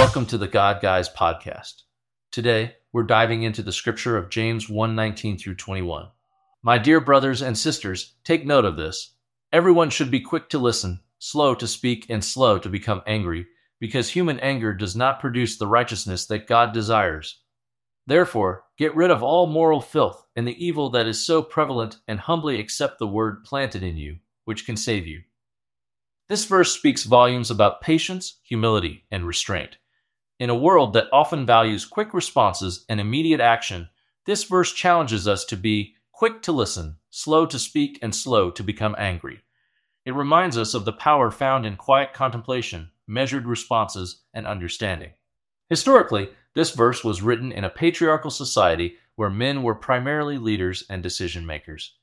to the God Guys podcast. Today, we're diving into the scripture of James 1:19 through 21. My dear brothers and sisters, take note of this. Everyone should be quick to listen, slow to speak, and slow to become angry, because human anger does not produce the righteousness that God desires. Therefore, get rid of all moral filth and the evil that is so prevalent, and humbly accept the word planted in you, which can save you. This verse speaks volumes about patience, humility, and restraint. In a world that often values quick responses and immediate action, this verse challenges us to be quick to listen, slow to speak, and slow to become angry. It reminds us of the power found in quiet contemplation, measured responses, and understanding. Historically, this verse was written in a patriarchal society where men were primarily leaders and decision makers.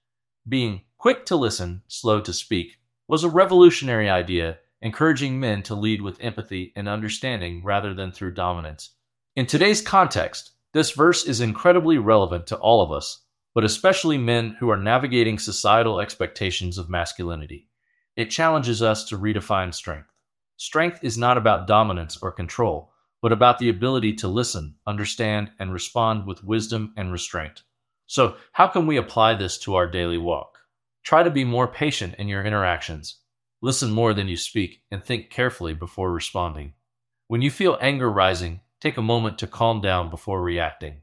Being quick to listen, slow to speak, was a revolutionary idea encouraging men to lead with empathy and understanding rather than through dominance. In today's context, this verse is incredibly relevant to all of us, but especially men who are navigating societal expectations of masculinity. It challenges us to redefine strength. Strength is not about dominance or control, but about the ability to listen, understand, and respond with wisdom and restraint. So, how can we apply this to our daily walk? Try to be more patient in your interactions. Listen more than you speak and think carefully before responding. When you feel anger rising, take a moment to calm down before reacting.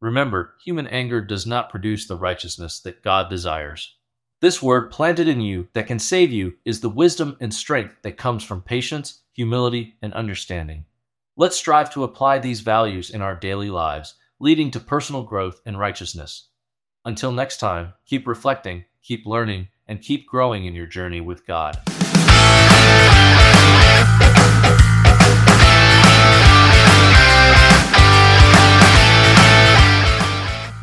Remember, human anger does not produce the righteousness that God desires. This word planted in you that can save you is the wisdom and strength that comes from patience, humility, and understanding. Let's strive to apply these values in our daily lives, leading to personal growth and righteousness. Until next time, keep reflecting, keep learning, and keep growing in your journey with God.